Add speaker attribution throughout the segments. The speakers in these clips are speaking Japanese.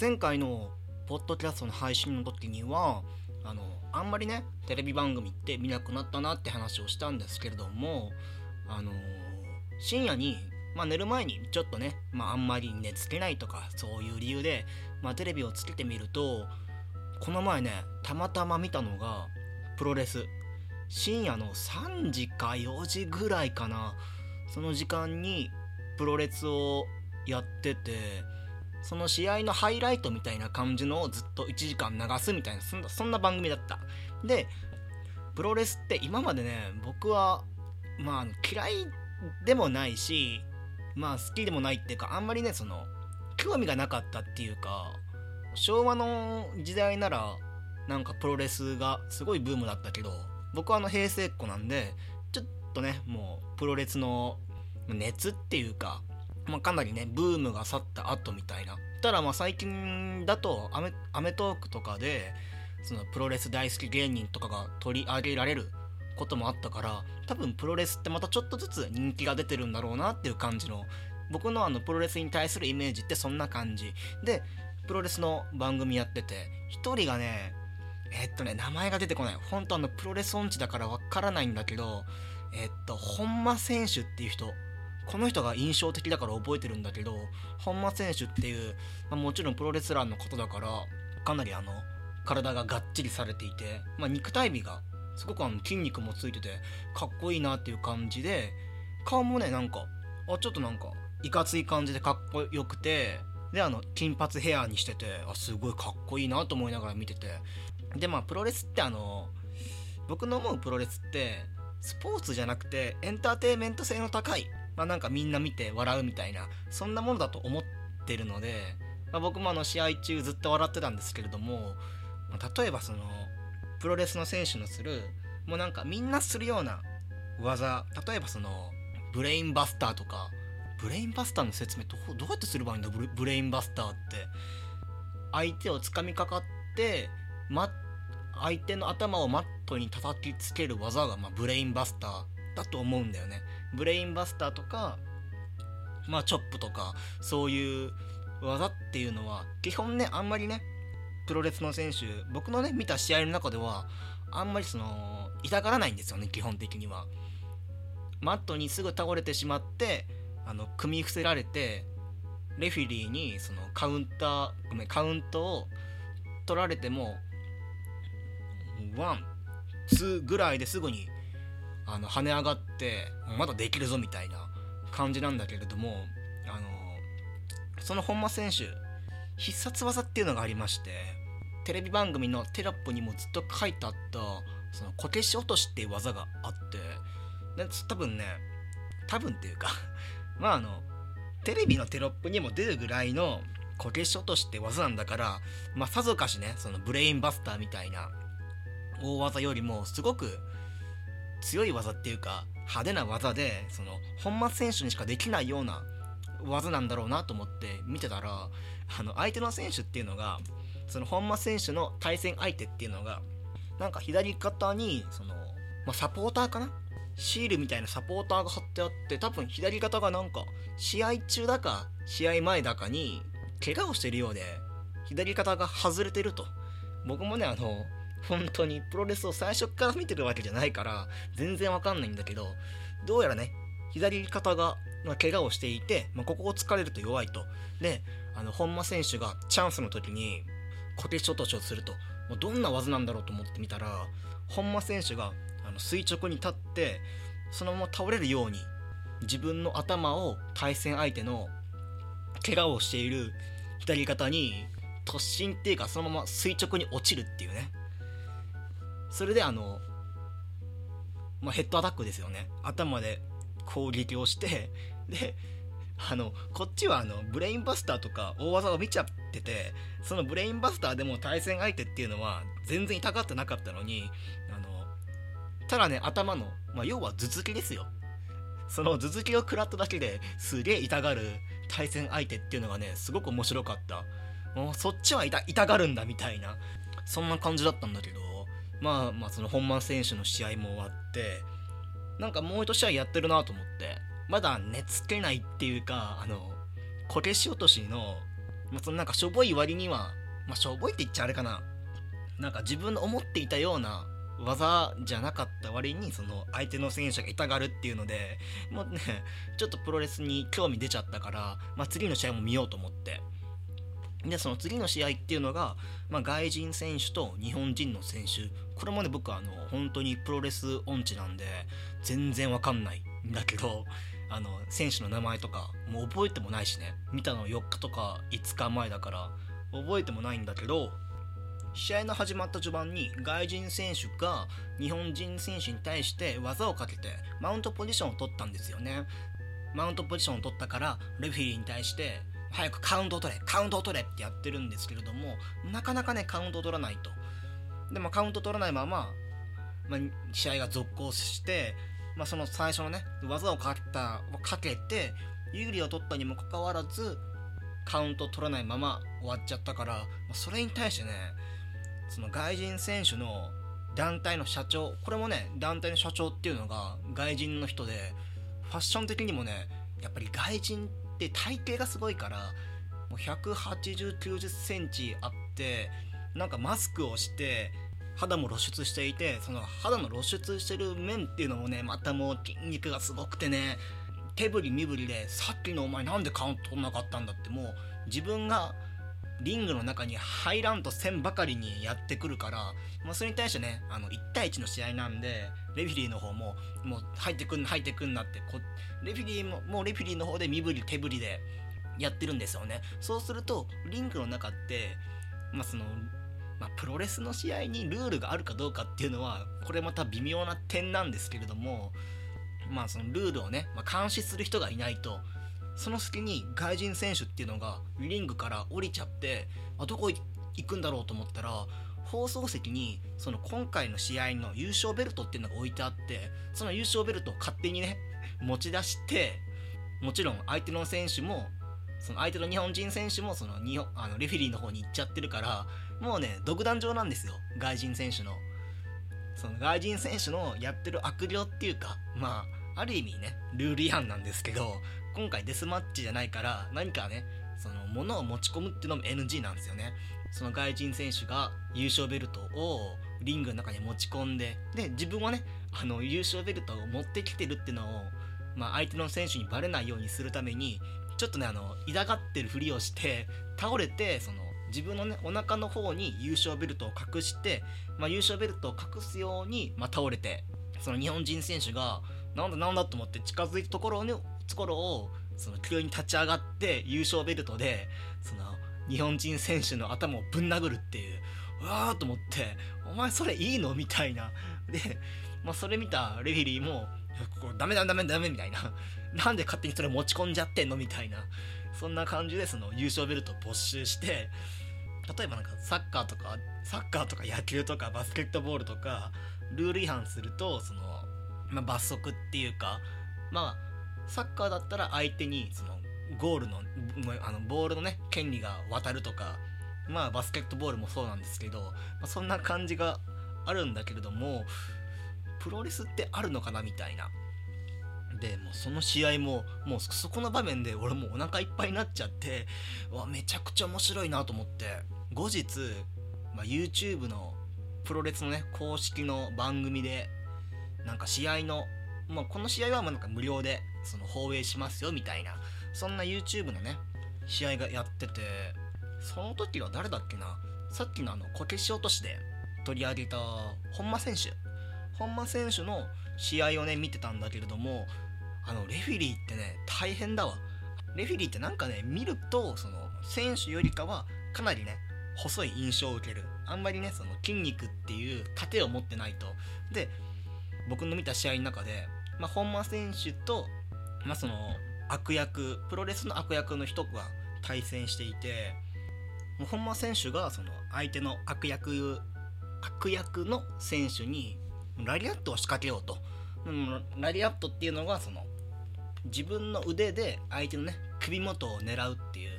Speaker 1: 前回のポッドキャストの配信の時にはあのあんまりねテレビ番組って見なくなったなって話をしたんですけれどもあの深夜に、まあ、寝る前にちょっとね、まあ、あんまり寝つけないとかそういう理由で、まあ、テレビをつけてみるとこの前ねたまたま見たのがプロレス。深夜の3時か4時ぐらいかな。その時間にプロレスをやっててその試合のハイライトみたいな感じのをずっと1時間流すみたいなそんなそんな番組だった。でプロレスって今までね僕はまあ嫌いでもないしまあ好きでもないっていうかあんまりねその興味がなかったっていうか昭和の時代ならなんかプロレスがすごいブームだったけど僕はあの平成っ子なんでちょっとねもうプロレスの熱っていうか、まあ、かなりねブームが去った後みたいなただまあ最近だとアメ「アメトーーク」とかでそのプロレス大好き芸人とかが取り上げられることもあったから多分プロレスってまたちょっとずつ人気が出てるんだろうなっていう感じの僕のあのプロレスに対するイメージってそんな感じ。でプロレスの番組やってて1人がねえっとね名前が出てこない。本当あのプロレス音痴だからわからないんだけどえっと本間選手っていう人この人が印象的だから覚えてるんだけど本間選手っていう、まあ、もちろんプロレスラーの方だからかなりあの体ががっちりされていて、まあ、肉体美がすごくあの筋肉もついててかっこいいなっていう感じで顔もねなんかあちょっとなんかいかつい感じでかっこよくてであの金髪ヘアにしててあすごいかっこいいなと思いながら見てて。でまあプロレスってあの僕の思うプロレスってスポーツじゃなくてエンターテインメント性の高いまあなんかみんな見て笑うみたいなそんなものだと思ってるので、まあ、僕もあの試合中ずっと笑ってたんですけれども、まあ、例えばそのプロレスの選手のするもうなんかみんなするような技例えばそのブレインバスターとかブレインバスターの説明どどうやってすればいいんだブレインバスターって。相手をつかみかかって、ま、相手の頭をマットに叩きつける技が、まあ、ブレインバスターだと思うんだよね。ブレインバスターとかまあチョップとかそういう技っていうのは基本ねあんまりねプロレスの選手僕のね見た試合の中ではあんまりその痛がらないんですよね基本的には。マットにすぐ倒れてしまってあの組み伏せられてレフェリーにそのカウンターごめんカウントを取られてもワンツーぐらいですぐにあの跳ね上がってまだできるぞみたいな感じなんだけれどもあのその本間選手必殺技っていうのがありましてテレビ番組のテロップにもずっと書いてあったそのこけし落としっていう技があってで多分ね多分っていうか まああのテレビのテロップにも出るぐらいのこけし落としって技なんだからまあさぞかしねそのブレインバスターみたいな大技よりもすごく強い技っていうか派手な技でその本間選手にしかできないような技なんだろうなと思って見てたらあの相手の選手っていうのがその本間選手の対戦相手っていうのがなんか左肩にその、まあ、サポーターかな？シールみたいなサポーターが貼ってあって多分左肩がなんか試合中だか試合前だかに怪我をしてるようで左肩が外れてると。僕もねあの本当にプロレスを最初から見てるわけじゃないから全然わかんないんだけどどうやらね左肩が、まあ、怪我をしていて、まあ、ここを突かれると弱いと。であの本間選手がチャンスの時に小手落としをすると。もうどんな技なんだろうと思ってみたら本間選手があの垂直に立ってそのまま倒れるように自分の頭を対戦相手の怪我をしている左肩に突進っていうかそのまま垂直に落ちるっていうね。それであの、まあ、ヘッドアタックですよね。頭で攻撃をしてであのこっちはあのブレインバスターとか大技を見ちゃっててそのブレインバスターでも対戦相手っていうのは全然痛がってなかったのにあのただね頭の、まあ、要は頭突きですよ。その頭突きを食らっただけですげえ痛がる対戦相手っていうのがねすごく面白かった。もうそっちは痛痛がるんだみたいなそんな感じだったんだけど。まあまあその本間選手の試合も終わってなんかもう一試合やってるなと思ってまだ寝つけないっていうかあのこけし落としのまあ、そのなんかしょぼい割には、まあ、しょぼいって言っちゃあれかな。なんか自分の思っていたような技じゃなかった割にその相手の選手が痛がるっていうのでもうねちょっとプロレスに興味出ちゃったから、まあ、次の試合も見ようと思って。でその次の試合っていうのが、まあ、外人選手と日本人の選手。これもね僕はあの本当にプロレス音痴なんで全然わかんないんだけどあの選手の名前とかもう覚えてもないしね。見たの4日とか5日前だから覚えてもないんだけど試合の始まった序盤に外人選手が日本人選手に対して技をかけてマウントポジションを取ったんですよね。マウントポジションを取ったからレフェリーに対して早くカウントを取れカウントを取れってやってるんですけれどもなかなかねカウントを取らないと。でもカウント取らないまま、まあ、試合が続行して、まあ、その最初のね技をかけたかけて有利を取ったにもかかわらずカウントを取らないまま終わっちゃったから、まあ、それに対してねその外人選手の団体の社長これもね団体の社長っていうのが外人の人でファッション的にもねやっぱり外人って体型がすごいからもう180、90センチあってなんかマスクをして肌も露出していてその肌の露出してる面っていうのもねまたもう筋肉がすごくてね手振り身振りでさっきのお前なんでカウント取んなかったんだってもう自分がリングの中に入らんとせんばかりにやってくるから、まあ、それに対してねあの1対1の試合なんでレフィリーの方ももう入ってくんな入ってくんなってこレフィリーももうレフィリーの方で身振り手振りでやってるんですよね。そうするとリングの中ってまあそのまあ、プロレスの試合にルールがあるかどうかっていうのはこれまた微妙な点なんですけれどもまあそのルールをね、まあ、監視する人がいないとその隙に外人選手っていうのがリングから降りちゃってあどこ行くんだろうと思ったら放送席にその今回の試合の優勝ベルトっていうのが置いてあってその優勝ベルトを勝手にね持ち出してもちろん相手の選手もその相手の日本人選手もその日本あのレフェリーの方に行っちゃってるからもうね独壇場なんですよ。外人選手の。その外人選手のやってる悪霊っていうかまあある意味ねルール違反なんですけど今回デスマッチじゃないから何かねその物を持ち込むっていうのも NG なんですよね。その外人選手が優勝ベルトをリングの中に持ち込んでで自分はねあの優勝ベルトを持ってきてるっていうのを、まあ、相手の選手にバレないようにするためにちょっとねあの痛がってるふりをして倒れてその自分のねお腹の方に優勝ベルトを隠して、まあ、優勝ベルトを隠すように、まあ、倒れてその日本人選手がなんだなんだと思って近づいたところにところをその急に立ち上がって優勝ベルトでその日本人選手の頭をぶん殴るっていうわーと思ってお前それいいの？みたいな。で、まあ、それ見たレフィリーもこダメダメダメダメみたいな。なんで勝手にそれ持ち込んじゃってんの？みたいな。そんな感じでその優勝ベルトを没収して例えばなんかサッカーとかサッカーとか野球とかバスケットボールとかルール違反するとその、まあ、罰則っていうかまあサッカーだったら相手にそのゴールのあのボールのね権利が渡るとかまあバスケットボールもそうなんですけど、まあ、そんな感じがあるんだけれどもプロレスってあるのかなみたいな。でもうその試合ももうそこの場面で俺もうお腹いっぱいになっちゃってわめちゃくちゃ面白いなと思って後日、まあ、YouTube のプロレスのね公式の番組でなんか試合の、まあ、この試合はまなんか無料でその放映しますよみたいなそんな YouTube のね試合がやっててその時は誰だっけなさっきのあのこけし落としで取り上げた本間選手。本間選手の試合をね見てたんだけれどもあのレフィリーってね大変だわ。レフィリーってなんかね見るとその選手よりかはかなりね細い印象を受ける。あんまりねその筋肉っていう盾を持ってないと。で僕の見た試合の中で、まあ、本間選手とまあ、その悪役プロレスの悪役の人が対戦していて本間選手がその相手の悪役悪役の選手にラリアットを仕掛けようと、うん、ラリアットっていうのがその自分の腕で相手のね首元を狙うっていう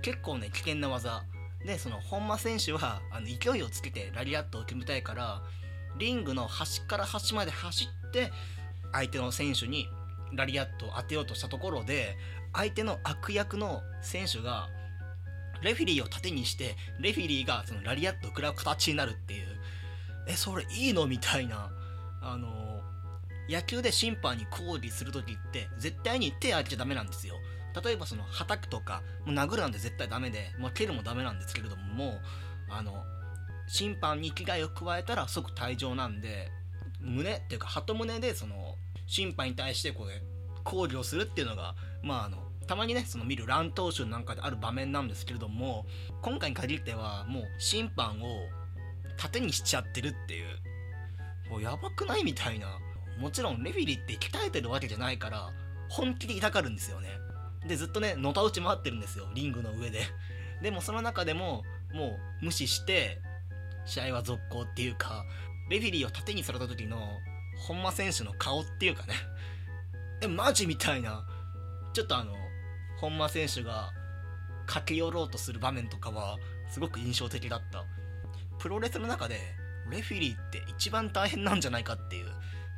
Speaker 1: 結構ね危険な技。でその本間選手はあの勢いをつけてラリアットを決めたいからリングの端から端まで走って相手の選手にラリアットを当てようとしたところで相手の悪役の選手がレフィリーを盾にしてレフィリーがそのラリアットを食らう形になるっていうえそれいいのみたいなあの野球で審判に抗議する時って絶対に手あげちゃダメなんですよ。例えばそのはたくとかもう殴るなんて絶対ダメで、まあ、蹴るもダメなんですけれどももうあの審判に危害を加えたら即退場なんで胸っていうか鳩胸でその審判に対してこれ抗議をするっていうのがまああのたまにねその見る乱闘集なんかである場面なんですけれども今回に限ってはもう審判を盾にしちゃってるっていうもうやばくないみたいな。もちろんレフィリーって鍛えてるわけじゃないから本気で痛がるんですよね。でずっとねのたうち回ってるんですよリングの上で。でもその中でももう無視して試合は続行っていうかレフィリーを盾にされた時の本間選手の顔っていうかね。えマジみたいな。ちょっとあの本間選手が駆け寄ろうとする場面とかはすごく印象的だった。プロレスの中でレフィリーって一番大変なんじゃないかっていう。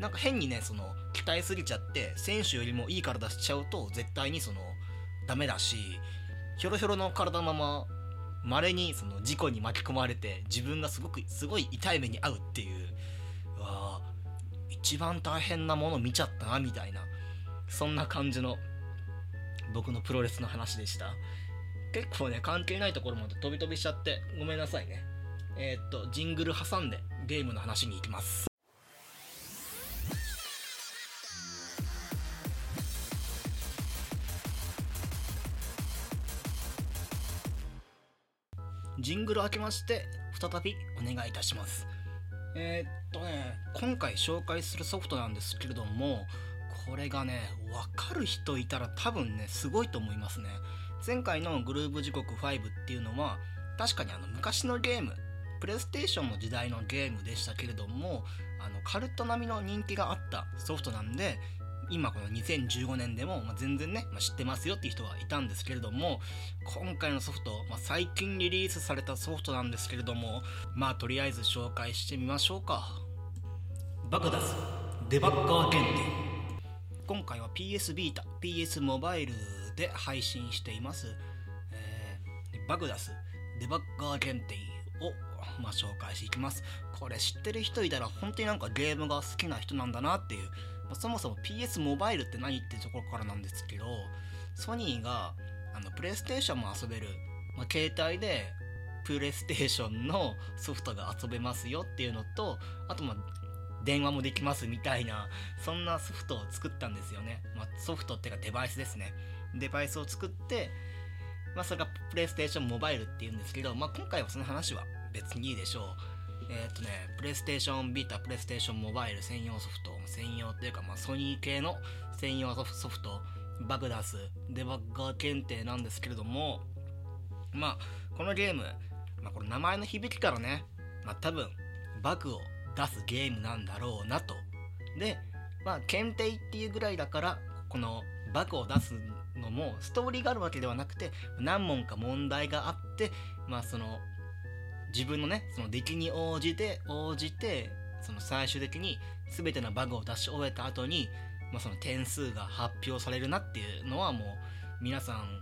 Speaker 1: なんか変にねその鍛えすぎちゃって選手よりもいい体しちゃうと絶対にそのダメだしひょろひょろの体のまま稀にその事故に巻き込まれて自分がすごくすごい痛い目に遭うっていう一番大変なもの見ちゃったなみたいな。そんな感じの僕のプロレスの話でした。結構ね関係ないところまで飛び飛びしちゃってごめんなさいね。えー、っとジングル挟んでゲームの話に行きます。ジングル開けまして再びお願いいたします。えー、っとね今回紹介するソフトなんですけれどもこれがね分かる人いたら多分ねすごいと思いますね。前回のグルーブ時刻5っていうのは確かにあの昔のゲームプレイステーションの時代のゲームでしたけれどもあのカルト並みの人気があったソフトなんで今この2015年でも、まあ、全然ね、まあ、知ってますよっていう人はいたんですけれども今回のソフト、まあ、最近リリースされたソフトなんですけれどもまあとりあえず紹介してみましょうか。バグダスデバッガー検定。今回は PS ビータ PS モバイルで配信しています、えー、バグダスデバッガー検定をまあ、紹介していきます。これ知ってる人いたら本当になんかゲームが好きな人なんだなっていうそもそも PS モバイルって何ってところからなんですけどソニーがあのプレイステーションも遊べる、まあ、携帯でプレイステーションのソフトが遊べますよっていうのとあとまあ電話もできますみたいなそんなソフトを作ったんですよね、まあ、ソフトっていうかデバイスですね。デバイスを作ってまあそれがプレイステーションモバイルっていうんですけど、まあ、今回はその話は別にいいでしょう。えっ、とね、プレイステーションビータ、プレイステーションモバイル専用ソフト、専用っていうか、まあ、ソニー系の専用ソフト、バグダス、デバッガー検定なんですけれども、まあ、このゲーム、まあ、これ名前の響きからね、まあ、多分、バグを出すゲームなんだろうなと。で、まあ、検定っていうぐらいだから、このバグを出すのもストーリーがあるわけではなくて何問か問題があってまあその自分のねその出来に応じて応じてその最終的に全てのバグを出し終えた後に、まあ、その点数が発表されるなっていうのはもう皆さん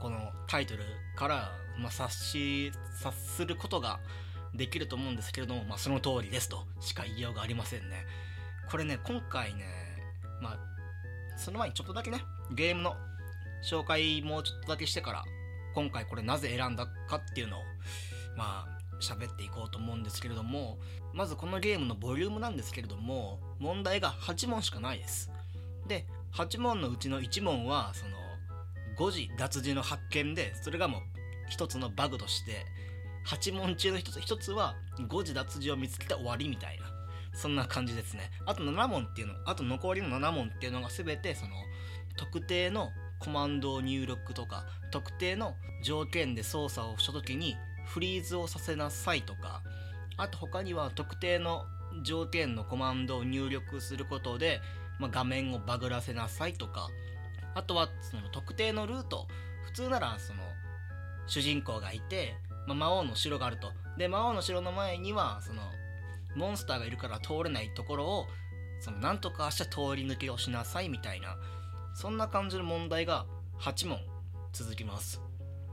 Speaker 1: このタイトルから、まあ、察し察することができると思うんですけれども、まあ、その通りですとしか言いようがありませんね。これね今回ねまあその前にちょっとだけねゲームの紹介もうちょっとだけしてから今回これなぜ選んだかっていうのをまあ喋っていこうと思うんですけれどもまずこのゲームのボリュームなんですけれども問題が8問しかないです。で8問のうちの1問はその誤字脱字の発見でそれがもう一つのバグとして8問中の一つ一つは誤字脱字を見つけて終わりみたいなそんな感じですね。あと7問っていうのあと残りの7問っていうのが全てその特定のコマンドを入力とか特定の条件で操作をした時にフリーズをさせなさいとかあと他には特定の条件のコマンドを入力することで、まあ、画面をバグらせなさいとかあとはその特定のルート普通ならその主人公がいて、まあ、魔王の城があると。で魔王の城の前にはそのモンスターがいるから通れないところをそのなんとかして通り抜けをしなさいみたいなそんな感じの問題が8問続きます。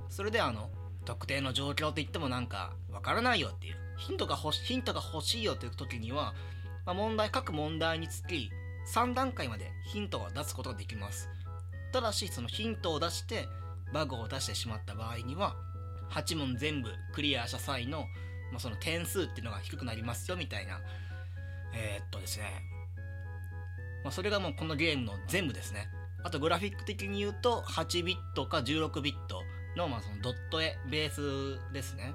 Speaker 1: それであの特定の状況って言ってもなんかわからないよっていう。ヒントが欲しヒントが欲しいよという時には、まあ、問題各問題につき3段階までヒントを出すことができます。ただしそのヒントを出してバグを出してしまった場合には8問全部クリアした際の、まあ、その点数っていうのが低くなりますよみたいなえー、っとですね、まあ、それがもうこのゲームの全部ですね。あとグラフィック的に言うと8ビットか16ビットのまあそのドット絵ベースですね。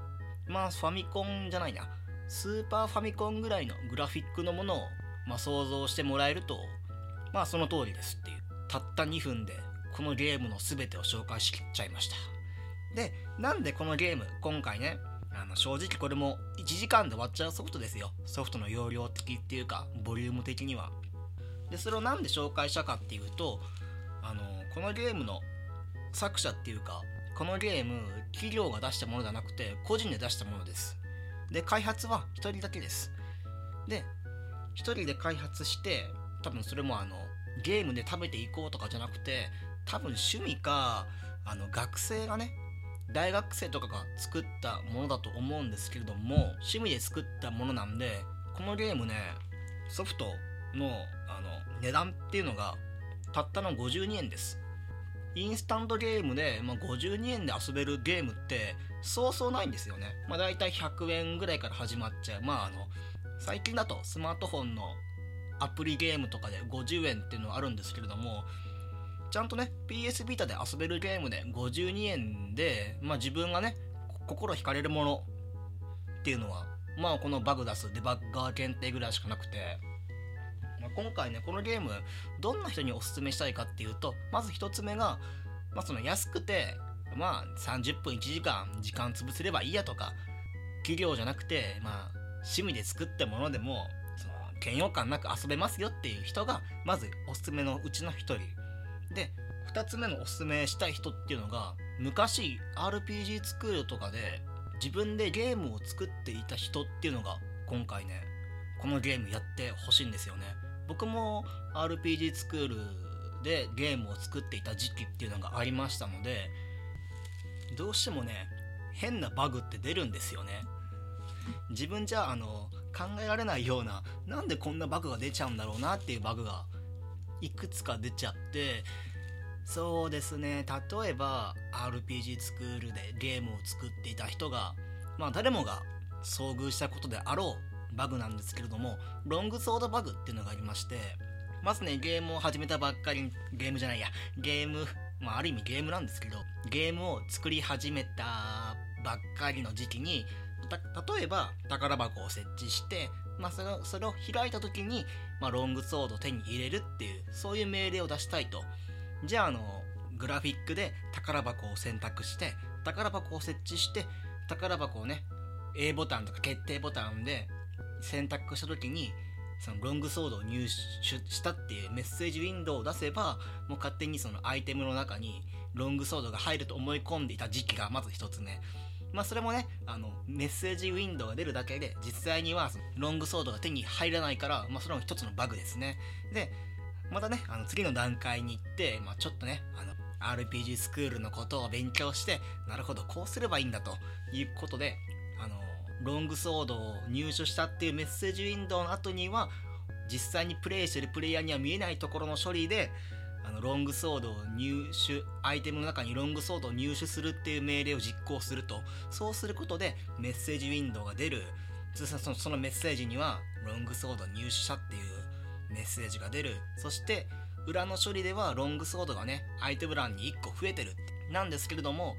Speaker 1: まあファミコンじゃないな。スーパーファミコンぐらいのグラフィックのものをまあ想像してもらえるとまあその通りですっていう。たった2分でこのゲームの全てを紹介しきっちゃいました。でなんでこのゲーム今回ねあの正直これも1時間で終わっちゃうソフトですよ。ソフトの容量的っていうかボリューム的には。でそれを何で紹介したかっていうとあのこのゲームの作者っていうかこのゲーム企業が出したものじゃなくて個人で出したものです。で開発は1人だけです。で1人で開発して多分それもあのゲームで食べていこうとかじゃなくて多分趣味かあの学生がね大学生とかが作ったものだと思うんですけれども趣味で作ったものなんでこのゲームねソフトのあの値段っていうのがたったの52円です。インスタントゲームで、まあ、52円で遊べるゲームってそうそうないんですよね。まあ、大体100円ぐらいから始まっちゃう。まああの最近だとスマートフォンのアプリゲームとかで50円っていうのがあるんですけれどもちゃんとね PS ビータで遊べるゲームで52円で、まあ、自分がね心惹かれるものっていうのはまあこのバグ出すデバッガー限定ぐらいしかなくてまあ、今回ねこのゲームどんな人におすすめしたいかっていうとまず1つ目が、まあ、その安くてまあ30分1時間時間潰せればいいやとか企業じゃなくてまあ趣味で作ったものでもその嫌悪感なく遊べますよっていう人がまずおすすめのうちの1人。で2つ目のおすすめしたい人っていうのが昔 RPG 作るとかで自分でゲームを作っていた人っていうのが今回ねこのゲームやってほしいんですよね。僕も RPG スクールでゲームを作っていた時期っていうのがありましたのでどうしてもね変なバグって出るんですよね。自分じゃあの考えられないようななんでこんなバグが出ちゃうんだろうなっていうバグがいくつか出ちゃってそうですね例えば RPG スクールでゲームを作っていた人がまあ誰もが遭遇したことであろうバグなんですけれどもロングソードバグっていうのがありましてまずねゲームを始めたばっかりゲームじゃないやゲームまあある意味ゲームなんですけどゲームを作り始めたばっかりの時期に例えば宝箱を設置してまあ、それそれを開いた時に、まあ、ロングソードを手に入れるっていうそういう命令を出したいと。じゃああのグラフィックで宝箱を選択して宝箱を設置して宝箱をね A ボタンとか決定ボタンで選択した時にそのロングソードを入手したっていうメッセージウィンドウを出せばもう勝手にそのアイテムの中にロングソードが入ると思い込んでいた時期がまず一つねまあそれもねあのメッセージウィンドウが出るだけで実際にはそのロングソードが手に入らないからまあそれも一つのバグですね。でまたねあの次の段階に行って、まあ、ちょっとねあの RPG スクールのことを勉強してなるほどこうすればいいんだということでロングソードを入手したっていうメッセージウィンドウの後には実際にプレイしてるプレイヤーには見えないところの処理であのロングソードを入手アイテムの中にロングソードを入手するっていう命令を実行するとそうすることでメッセージウィンドウが出る。そのそのメッセージにはロングソード入手したっていうメッセージが出る。そして裏の処理ではロングソードがねアイテム欄に1個増えてるなんですけれども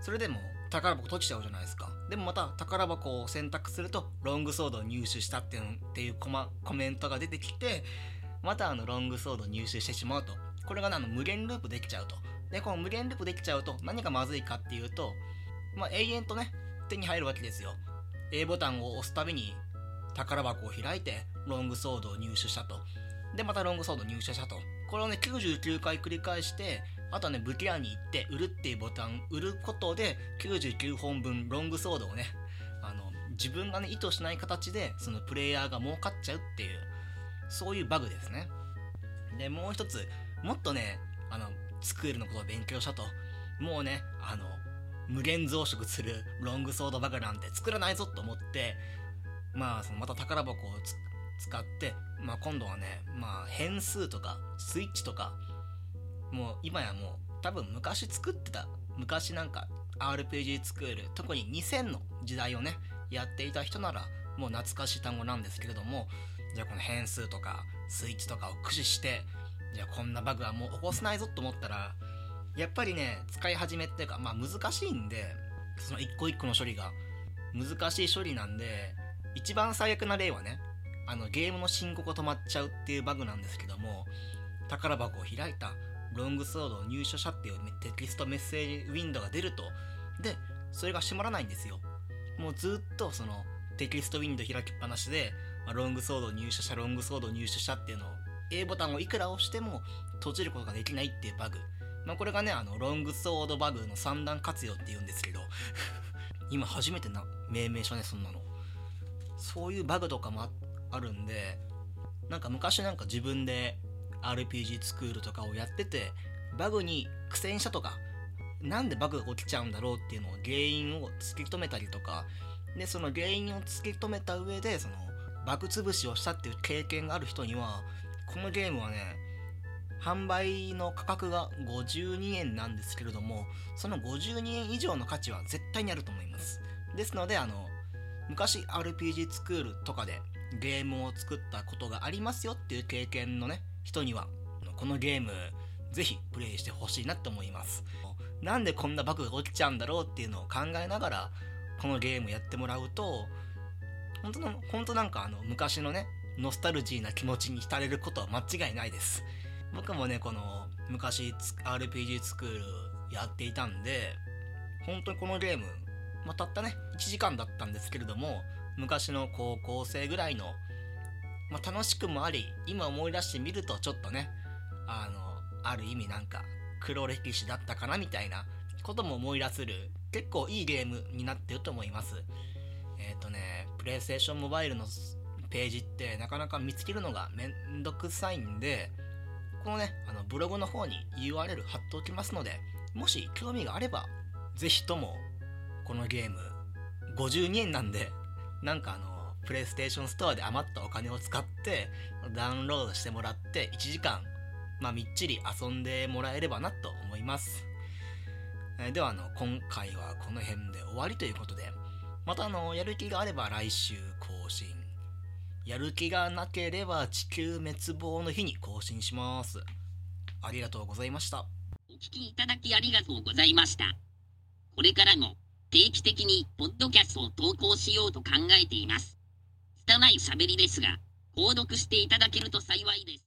Speaker 1: それでも宝箱閉じちゃうじゃないですか。でもまた宝箱を選択するとロングソードを入手したっていうっていうコマコメントが出てきてまたあのロングソードを入手してしまうと。これが、あの無限ループできちゃうと。でこの無限ループできちゃうと何がまずいかっていうとまあ、永遠とね手に入るわけですよ。A ボタンを押すたびに宝箱を開いてロングソードを入手したと。でまたロングソードを入手したと。これをね99回繰り返してあとね、武器屋に行って、売るっていうボタン、売ることで、99本分ロングソードをね、あの、自分がね、意図しない形で、そのプレイヤーが儲かっちゃうっていう、そういうバグですね。で、もう一つ、もっとね、あの、スクールのことを勉強したと。もうね、あの、無限増殖するロングソードバグなんて作らないぞと思ってまあそのまた宝箱を使って、まあ、今度はね、まあ、変数とかスイッチとかもう今やもう多分昔作ってた昔なんか RPG 作る特に2000の時代をねやっていた人ならもう懐かしい単語なんですけれどもじゃあこの変数とかスイッチとかを駆使してじゃあこんなバグはもう起こせないぞと思ったらやっぱりね使い始めっていうかまあ難しいんでその一個一個の処理が。難しい処理なんで一番最悪な例はねあのゲームの申告が止まっちゃうっていうバグなんですけども宝箱を開いたロングソード入手者っていうテキストメッセージウィンドウが出ると。でそれが閉まらないんですよ。もうずっとそのテキストウィンドウ開きっぱなしで、まあ、ロングソード入手者ロングソード入手者っていうのを A ボタンをいくら押しても閉じることができないっていうバグ。まあこれがねあのロングソードバグの三段活用って言うんですけど 今初めてな命名書ねそんなの。そういうバグとかもあるんでなんか昔なんか自分で RPG スクールとかをやっててバグに苦戦したとかなんでバグが起きちゃうんだろうっていうのを原因を突き止めたりとかでその原因を突き止めた上でそのバグ潰しをしたっていう経験がある人にはこのゲームはね販売の価格が52円なんですけれどもその52円以上の価値は絶対にあると思います。ですのであの昔 RPG スクールとかでゲームを作ったことがありますよっていう経験のね人にはこのゲームぜひプレイしてほしいなって思います。なんでこんなバグが起きちゃうんだろうっていうのを考えながらこのゲームやってもらうと本当の本当なんかあの昔のねノスタルジーな気持ちに浸れることは間違いないです。僕もねこの昔 RPG スクールやっていたんで本当にこのゲーム、まあ、たったね1時間だったんですけれども昔の高校生ぐらいの、まあ、楽しくもあり今思い出してみるとちょっとねあのある意味なんか黒歴史だったかなみたいなことも思い出せる結構いいゲームになってると思います。えっ、ー、とねプレイステーションモバイルのページってなかなか見つけるのがめんどくさいんでこのねあのブログの方に URL 貼っておきますのでもし興味があれば是非ともこのゲーム52円なんでなんかあのプレイステーションストアで余ったお金を使ってダウンロードしてもらって1時間、まあ、みっちり遊んでもらえればなと思います。え、ではあの今回はこの辺で終わりということでまたあのやる気があれば来週更新やる気がなければ地球滅亡の日に更新しますありがとうございました
Speaker 2: お聞きいただきありがとうございましたこれからも定期的にポッドキャストを投稿しようと考えています。汚い喋りですが、購読していただけると幸いです。